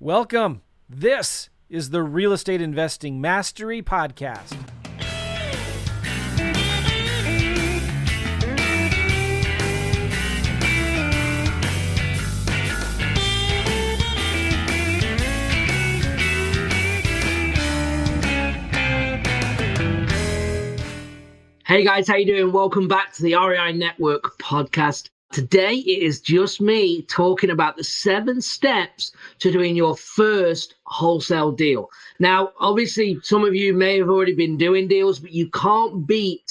Welcome. This is the Real Estate Investing Mastery Podcast. Hey guys, how you doing? Welcome back to the REI Network podcast. Today it is just me talking about the seven steps to doing your first wholesale deal. Now, obviously, some of you may have already been doing deals, but you can't beat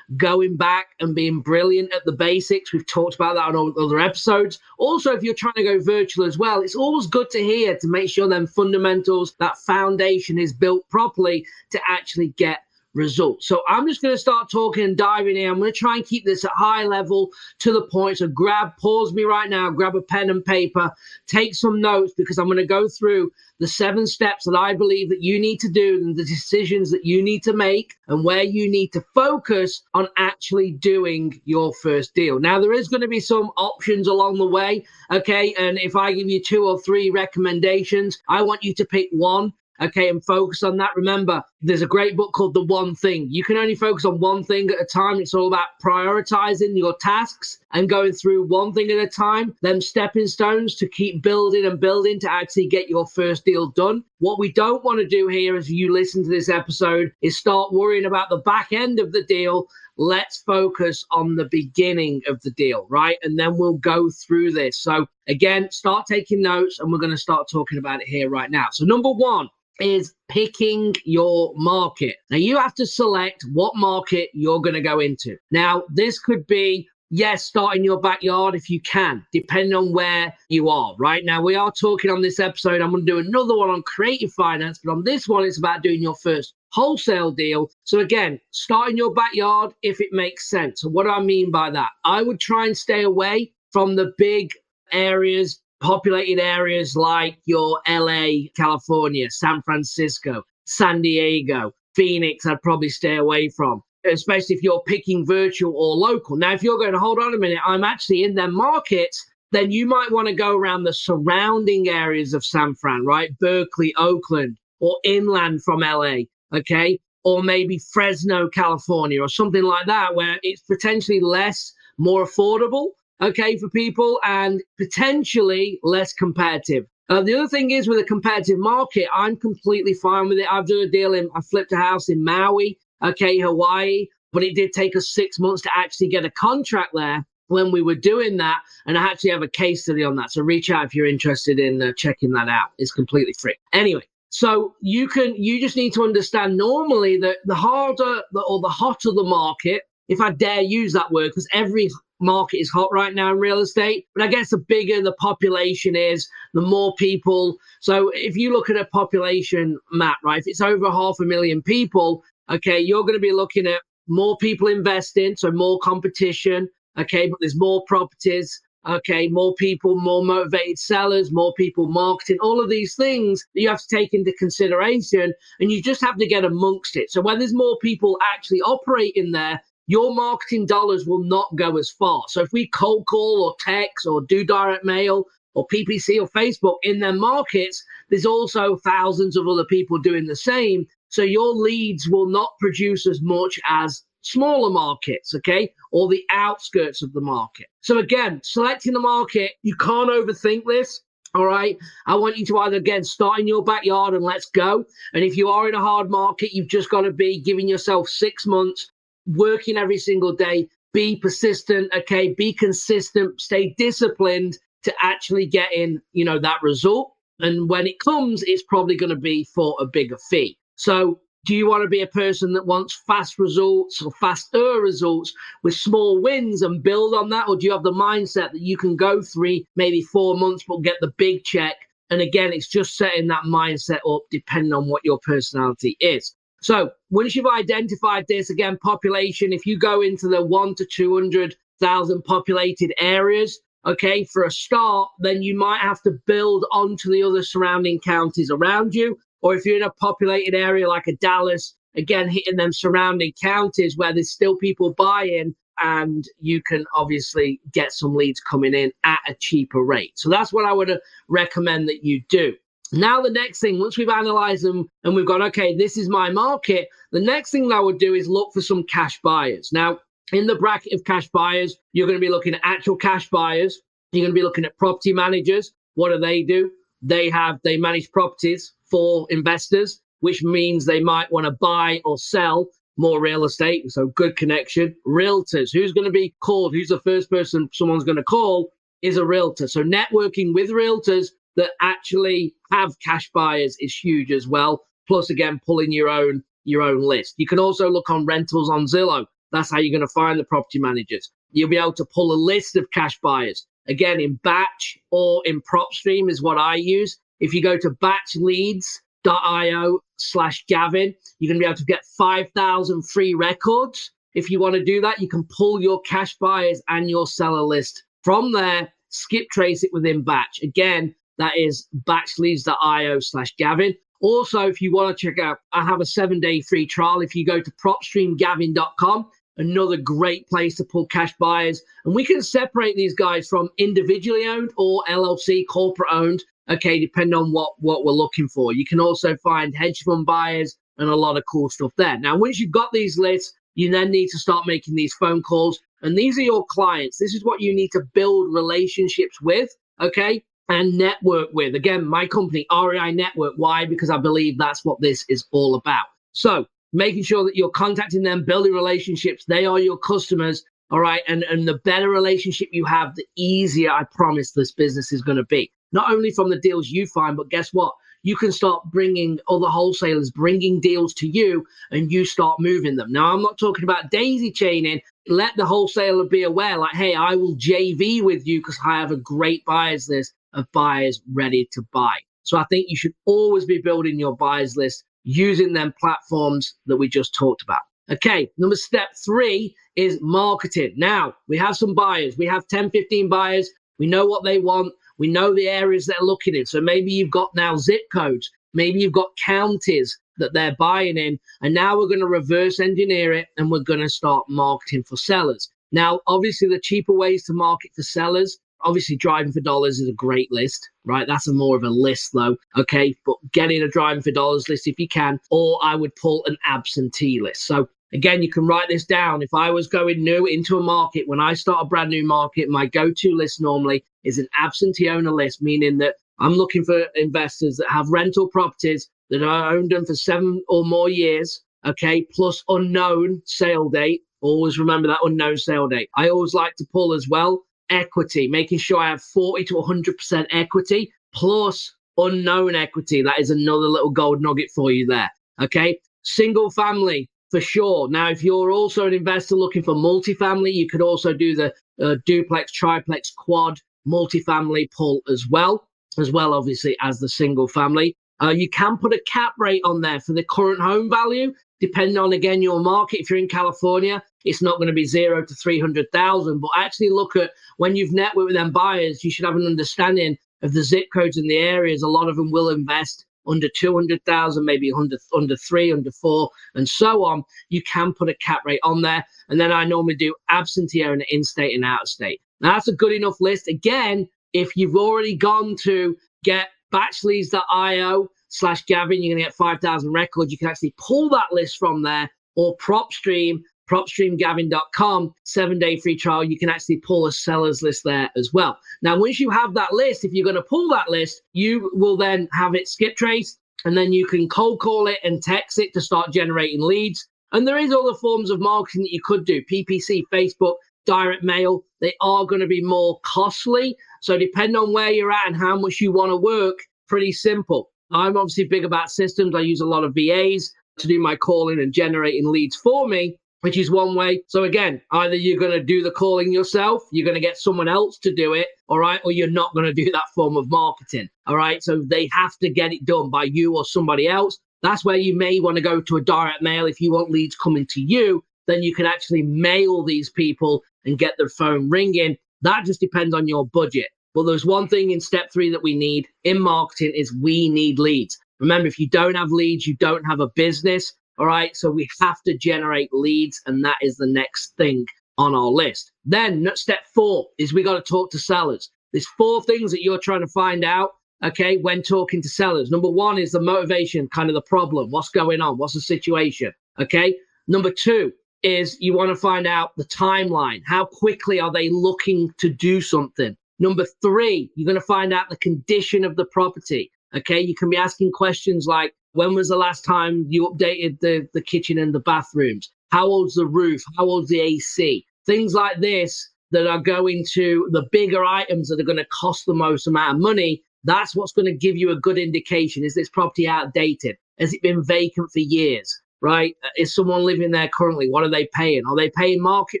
going back and being brilliant at the basics. We've talked about that on other episodes. Also, if you're trying to go virtual as well, it's always good to hear to make sure them fundamentals, that foundation is built properly to actually get results. So I'm just going to start talking and diving in. I'm going to try and keep this at high level to the point. So grab, pause me right now, grab a pen and paper, take some notes because I'm going to go through the seven steps that I believe that you need to do and the decisions that you need to make and where you need to focus on actually doing your first deal. Now, there is going to be some options along the way. Okay. And if I give you two or three recommendations, I want you to pick one okay, and focus on that. Remember, there's a great book called The One Thing. You can only focus on one thing at a time. It's all about prioritizing your tasks and going through one thing at a time, them stepping stones to keep building and building to actually get your first deal done. What we don't want to do here as you listen to this episode is start worrying about the back end of the deal let's focus on the beginning of the deal, right? And then we'll go through this. So, again, start taking notes and we're going to start talking about it here right now. So, number one, is picking your market. Now, you have to select what market you're going to go into. Now, this could be yes, start in your backyard if you can, depending on where you are. Right now, we are talking on this episode. I'm going to do another one on creative finance, but on this one, it's about doing your first wholesale deal. So, again, start in your backyard if it makes sense. What do I mean by that? I would try and stay away from the big areas populated areas like your LA, California, San Francisco, San Diego, Phoenix, I'd probably stay away from, especially if you're picking virtual or local. Now, if you're going to hold on a minute, I'm actually in their markets, then you might want to go around the surrounding areas of San Fran, right? Berkeley, Oakland, or inland from LA, okay? Or maybe Fresno, California, or something like that, where it's potentially less, more affordable okay, for people and potentially less competitive. Uh, the other thing is with a competitive market, I'm completely fine with it. I've done a deal in, I flipped a house in Maui, okay, Hawaii, but it did take us six months to actually get a contract there when we were doing that. And I actually have a case study on that. So reach out if you're interested in uh, checking that out. It's completely free. Anyway, so you can, you just need to understand normally that the harder the, or the hotter the market, if I dare use that word, because every market is hot right now in real estate. But I guess the bigger the population is, the more people. So if you look at a population map, right, if it's over half a million people, okay, you're going to be looking at more people investing, so more competition. Okay, but there's more properties. Okay, more people, more motivated sellers, more people marketing, all of these things that you have to take into consideration. And you just have to get amongst it. So when there's more people actually operating there, your marketing dollars will not go as far. So if we cold call or text or do direct mail or PPC or Facebook in their markets, there's also thousands of other people doing the same. So your leads will not produce as much as smaller markets, okay, or the outskirts of the market. So again, selecting the market, you can't overthink this. All right. I want you to either again start in your backyard and let's go. And if you are in a hard market, you've just got to be giving yourself six months working every single day, be persistent, okay, be consistent, stay disciplined to actually get in, you know, that result. And when it comes, it's probably going to be for a bigger fee. So do you want to be a person that wants fast results or faster results with small wins and build on that? Or do you have the mindset that you can go three, maybe four months, but get the big check? And again, it's just setting that mindset up depending on what your personality is. So once you've identified this, again, population, if you go into the one to 200,000 populated areas, okay, for a start, then you might have to build onto the other surrounding counties around you. Or if you're in a populated area like a Dallas, again, hitting them surrounding counties where there's still people buying and you can obviously get some leads coming in at a cheaper rate. So that's what I would uh, recommend that you do. Now, the next thing, once we've analyzed them and we've gone, okay, this is my market, the next thing that I would do is look for some cash buyers. Now, in the bracket of cash buyers, you're going to be looking at actual cash buyers. You're going to be looking at property managers. What do they do? They have, they manage properties for investors, which means they might want to buy or sell more real estate. So good connection. Realtors, who's going to be called? Who's the first person someone's going to call? Is a realtor. So networking with realtors that actually have cash buyers is huge as well. Plus, again, pulling your own your own list. You can also look on rentals on Zillow. That's how you're going to find the property managers. You'll be able to pull a list of cash buyers. Again, in batch or in PropStream is what I use. If you go to batchleads.io slash Gavin, you're going to be able to get 5,000 free records. If you want to do that, you can pull your cash buyers and your seller list from there, skip trace it within batch. Again, that is batchleads.io slash Gavin. Also, if you want to check out, I have a seven day free trial. If you go to propstreamgavin.com, another great place to pull cash buyers. And we can separate these guys from individually owned or LLC corporate owned. Okay, depending on what, what we're looking for. You can also find hedge fund buyers and a lot of cool stuff there. Now, once you've got these lists, you then need to start making these phone calls. And these are your clients. This is what you need to build relationships with. Okay and network with. Again, my company, REI Network. Why? Because I believe that's what this is all about. So making sure that you're contacting them, building relationships. They are your customers. All right. And, and the better relationship you have, the easier I promise this business is going to be. Not only from the deals you find, but guess what? You can start bringing other wholesalers, bringing deals to you, and you start moving them. Now, I'm not talking about daisy chaining. Let the wholesaler be aware, like, hey, I will JV with you because I have a great buyers list of buyers ready to buy. So I think you should always be building your buyers list using them platforms that we just talked about. Okay, number step three is marketing. Now we have some buyers, we have 10, 15 buyers, we know what they want, we know the areas they're looking in. So maybe you've got now zip codes, maybe you've got counties that they're buying in, and now we're going to reverse engineer it and we're going to start marketing for sellers. Now, obviously, the cheaper ways to market for sellers Obviously, driving for dollars is a great list, right? That's a more of a list though. Okay. But getting a driving for dollars list if you can, or I would pull an absentee list. So again, you can write this down. If I was going new into a market, when I start a brand new market, my go to list normally is an absentee owner list, meaning that I'm looking for investors that have rental properties that are owned them for seven or more years. Okay. Plus unknown sale date. Always remember that unknown sale date. I always like to pull as well equity, making sure I have 40 to 100% equity plus unknown equity. That is another little gold nugget for you there. Okay. Single family for sure. Now, if you're also an investor looking for multifamily, you could also do the uh, duplex, triplex, quad multifamily pull as well, as well, obviously, as the single family. Uh, you can put a cap rate on there for the current home value, depending on again your market. If you're in California, it's not going to be zero to 300,000. But actually look at when you've networked with them buyers, you should have an understanding of the zip codes in the areas. A lot of them will invest under 200,000, maybe under, under three, under four, and so on. You can put a cap rate on there. And then I normally do absentee owner in state and out of state. Now that's a good enough list. Again, if you've already gone to get batchleads.io slash Gavin, you're going to get 5,000 records. You can actually pull that list from there or PropStream propstreamgavin.com, seven day free trial. You can actually pull a sellers list there as well. Now, once you have that list, if you're going to pull that list, you will then have it skip trace and then you can cold call it and text it to start generating leads. And there is other forms of marketing that you could do PPC, Facebook, direct mail. They are going to be more costly. So, depending on where you're at and how much you want to work, pretty simple. I'm obviously big about systems. I use a lot of VAs to do my calling and generating leads for me which is one way. So again, either you're going to do the calling yourself, you're going to get someone else to do it, all right, or you're not going to do that form of marketing, all right. So they have to get it done by you or somebody else. That's where you may want to go to a direct mail if you want leads coming to you. Then you can actually mail these people and get their phone ringing. That just depends on your budget. But there's one thing in step three that we need in marketing is we need leads. Remember, if you don't have leads, you don't have a business. All right. So we have to generate leads, and that is the next thing on our list. Then step four is we got to talk to sellers. There's four things that you're trying to find out. okay, when talking to sellers. Number one is the motivation, kind of the problem. What's going on? What's the situation? Okay. Number two is you want to find out the timeline. How quickly are they looking to do something? Number three, you're going to find out the condition of the property. Okay. You can be asking questions like, when was the last time you updated the, the kitchen and the bathrooms? How old's the roof? How old's the AC? Things like this that are going to the bigger items that are going to cost the most amount of money. That's what's going to give you a good indication. Is this property outdated? Has it been vacant for years? Right? Is someone living there currently? What are they paying? Are they paying market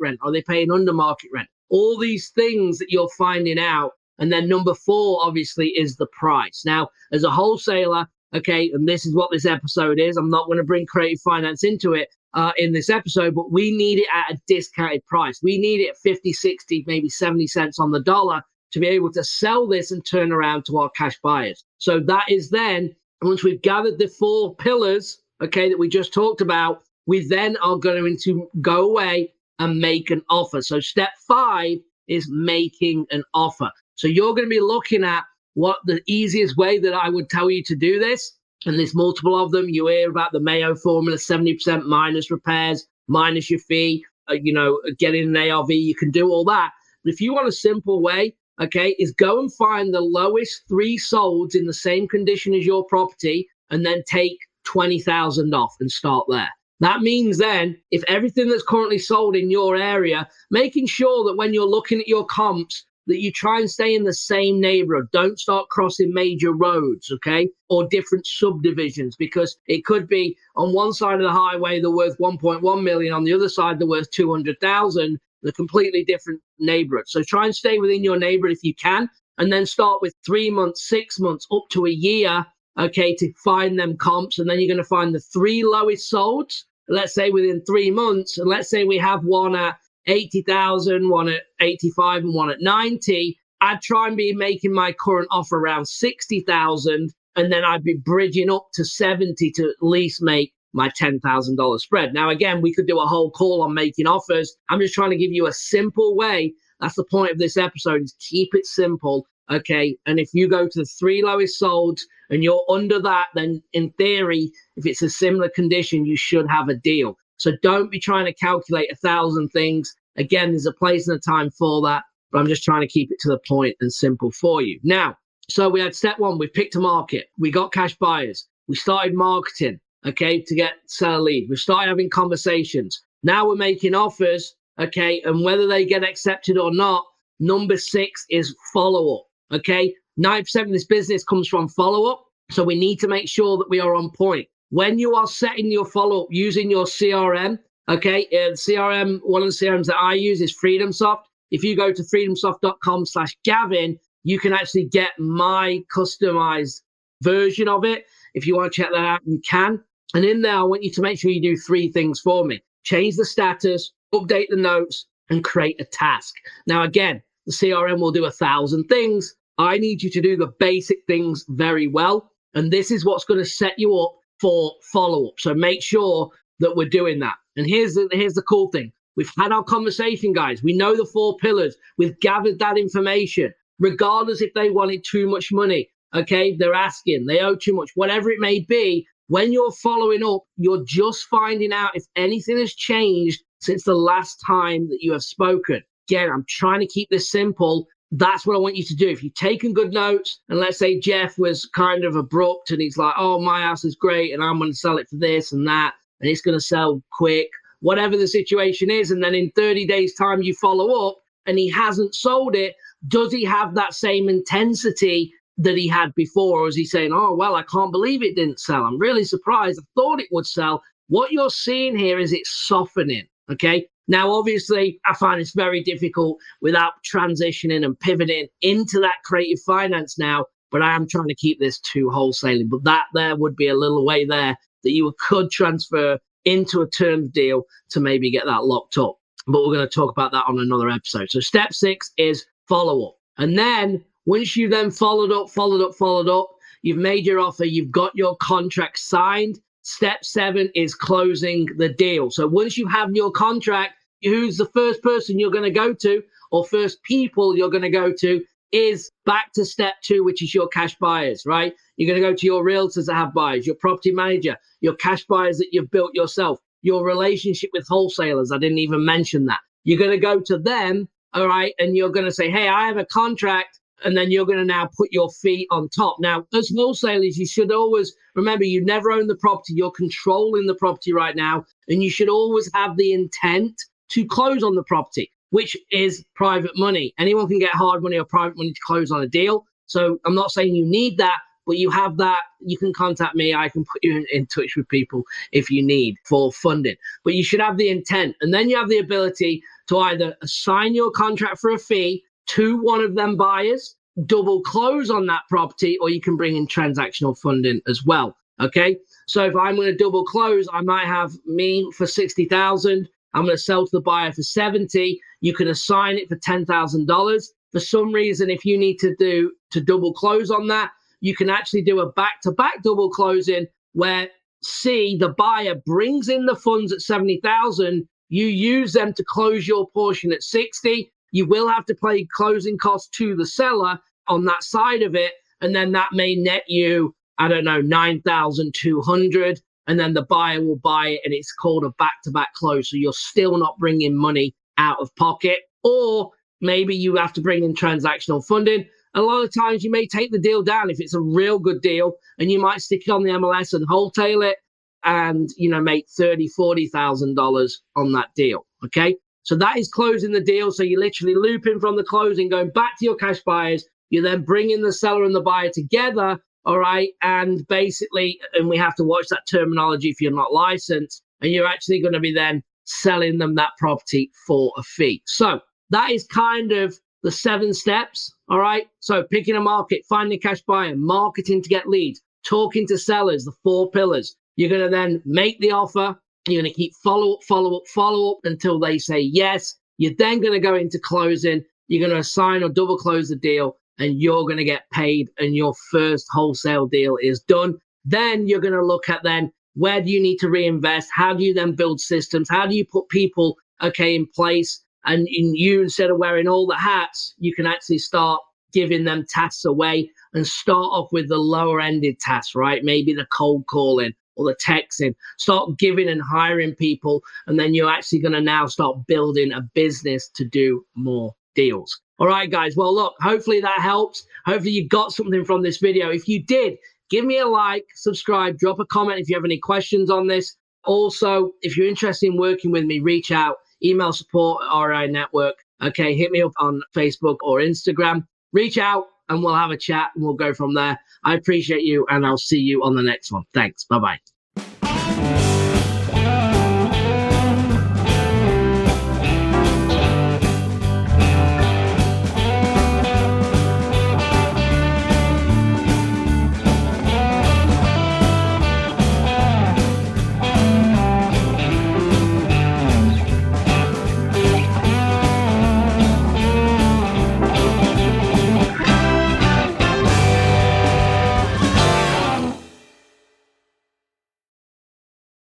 rent? Are they paying under market rent? All these things that you're finding out. And then number four, obviously, is the price. Now, as a wholesaler, okay, and this is what this episode is. I'm not going to bring creative finance into it, uh, in this episode, but we need it at a discounted price. We need it at 50, 60, maybe 70 cents on the dollar to be able to sell this and turn around to our cash buyers. So that is then, once we've gathered the four pillars, okay, that we just talked about, we then are going to go away and make an offer. So step five is making an offer. So you're going to be looking at what the easiest way that I would tell you to do this and there's multiple of them. You hear about the MAO formula 70% minus repairs, minus your fee, uh, you know, getting an ARV. You can do all that. But if you want a simple way, okay, is go and find the lowest three solds in the same condition as your property and then take 20,000 off and start there. That means then, if everything that's currently sold in your area, making sure that when you're looking at your comps, that you try and stay in the same neighborhood. Don't start crossing major roads, okay? Or different subdivisions because it could be on one side of the highway they're worth 1.1 million, on the other side they're worth 200,000. They're completely different neighborhoods. So try and stay within your neighborhood if you can, and then start with three months, six months, up to a year, okay, to find them comps. And then you're going to find the three lowest solds, let's say within three months. And let's say we have one at 80,000, one at 85 and one at 90, I'd try and be making my current offer around 60,000 and then I'd be bridging up to 70 to at least make my $10,000 spread. Now, again, we could do a whole call on making offers. I'm just trying to give you a simple way. That's the point of this episode is keep it simple. Okay. And if you go to the three lowest sold and you're under that, then in theory, if it's a similar condition, you should have a deal. So don't be trying to calculate a thousand things. Again, there's a place and a time for that, but I'm just trying to keep it to the point and simple for you. Now, so we had step one, we picked a market, we got cash buyers, we started marketing, okay, to get seller lead. We started having conversations. Now we're making offers, okay, and whether they get accepted or not, number six is follow up, okay. 9% of this business comes from follow up. So we need to make sure that we are on point when you are setting your follow up using your CRM, okay, uh, CRM, one of the CRMs that I use is FreedomSoft. If you go to freedomsoft.com slash Gavin, you can actually get my customized version of it. If you want to check that out, you can. And in there, I want you to make sure you do three things for me change the status, update the notes, and create a task. Now, again, the CRM will do a thousand things. I need you to do the basic things very well. And this is what's going to set you up for follow up. So make sure that we're doing that. And here's the, here's the cool thing. We've had our conversation, guys. We know the four pillars. We've gathered that information, regardless if they wanted too much money. Okay. They're asking, they owe too much, whatever it may be. When you're following up, you're just finding out if anything has changed since the last time that you have spoken. Again, I'm trying to keep this simple that's what I want you to do. If you've taken good notes, and let's say Jeff was kind of abrupt and he's like, oh, my house is great and I'm going to sell it for this and that, and it's going to sell quick, whatever the situation is. And then in 30 days' time, you follow up and he hasn't sold it. Does he have that same intensity that he had before? Or is he saying, oh, well, I can't believe it didn't sell? I'm really surprised. I thought it would sell. What you're seeing here is it's softening. Okay. Now, obviously, I find it's very difficult without transitioning and pivoting into that creative finance now, but I am trying to keep this to wholesaling. But that there would be a little way there that you could transfer into a term deal to maybe get that locked up. But we're going to talk about that on another episode. So, step six is follow up. And then once you then followed up, followed up, followed up, you've made your offer, you've got your contract signed, Step seven is closing the deal. So once you have your contract, who's the first person you're going to go to or first people you're going to go to is back to step two, which is your cash buyers, right? You're going to go to your realtors that have buyers, your property manager, your cash buyers that you've built yourself, your relationship with wholesalers. I didn't even mention that. You're going to go to them, all right, and you're going to say, hey, I have a contract. And then you're going to now put your feet on top. Now, as wholesalers, you should always remember you never own the property. You're controlling the property right now. And you should always have the intent to close on the property which is private money. Anyone can get hard money or private money to close on a deal. So I'm not saying you need that, but you have that. You can contact me. I can put you in, in touch with people if you need for funding. But you should have the intent. And then you have the ability to either assign your contract for a fee to one of them buyers, double close on that property, or you can bring in transactional funding as well. Okay. So if I'm going to double close, I might have me for 60,000. I'm going to sell to the buyer for 70 you can assign it for $10,000. For some reason, if you need to do to double close on that, you can actually do a back to back double closing where C, the buyer brings in the funds at 70,000. You use them to close your portion at 60. You will have to pay closing costs to the seller on that side of it. And then that may net you, I don't know, 9,200. And then the buyer will buy it and it's called a back to back close. So you're still not bringing money out of pocket, or maybe you have to bring in transactional funding. A lot of times you may take the deal down if it's a real good deal and you might stick it on the MLS and wholesale it and you know make thirty, forty thousand dollars on that deal. Okay. So that is closing the deal. So you're literally looping from the closing, going back to your cash buyers. You're then bringing the seller and the buyer together. All right. And basically, and we have to watch that terminology if you're not licensed. And you're actually going to be then selling them that property for a fee. So that is kind of the seven steps. All right. So picking a market, finding a cash buyer, marketing to get leads, talking to sellers, the four pillars. You're going to then make the offer. You're going to keep follow up, follow up, follow up until they say yes. You're then going to go into closing. You're going to assign or double close the deal and you're going to get paid and your first wholesale deal is done. Then you're going to look at then where do you need to reinvest? How do you then build systems? How do you put people, okay, in place? And in you, instead of wearing all the hats, you can actually start giving them tasks away and start off with the lower ended tasks, right? Maybe the cold calling or the texting. Start giving and hiring people. And then you're actually going to now start building a business to do more deals. All right, guys. Well, look, hopefully that helps. Hopefully you got something from this video. If you did, give me a like, subscribe, drop a comment if you have any questions on this. Also, if you're interested in working with me, reach out, email support at REI Network. Okay, hit me up on Facebook or Instagram. Reach out and we'll have a chat and we'll go from there. I appreciate you and I'll see you on the next one. Thanks. Bye bye.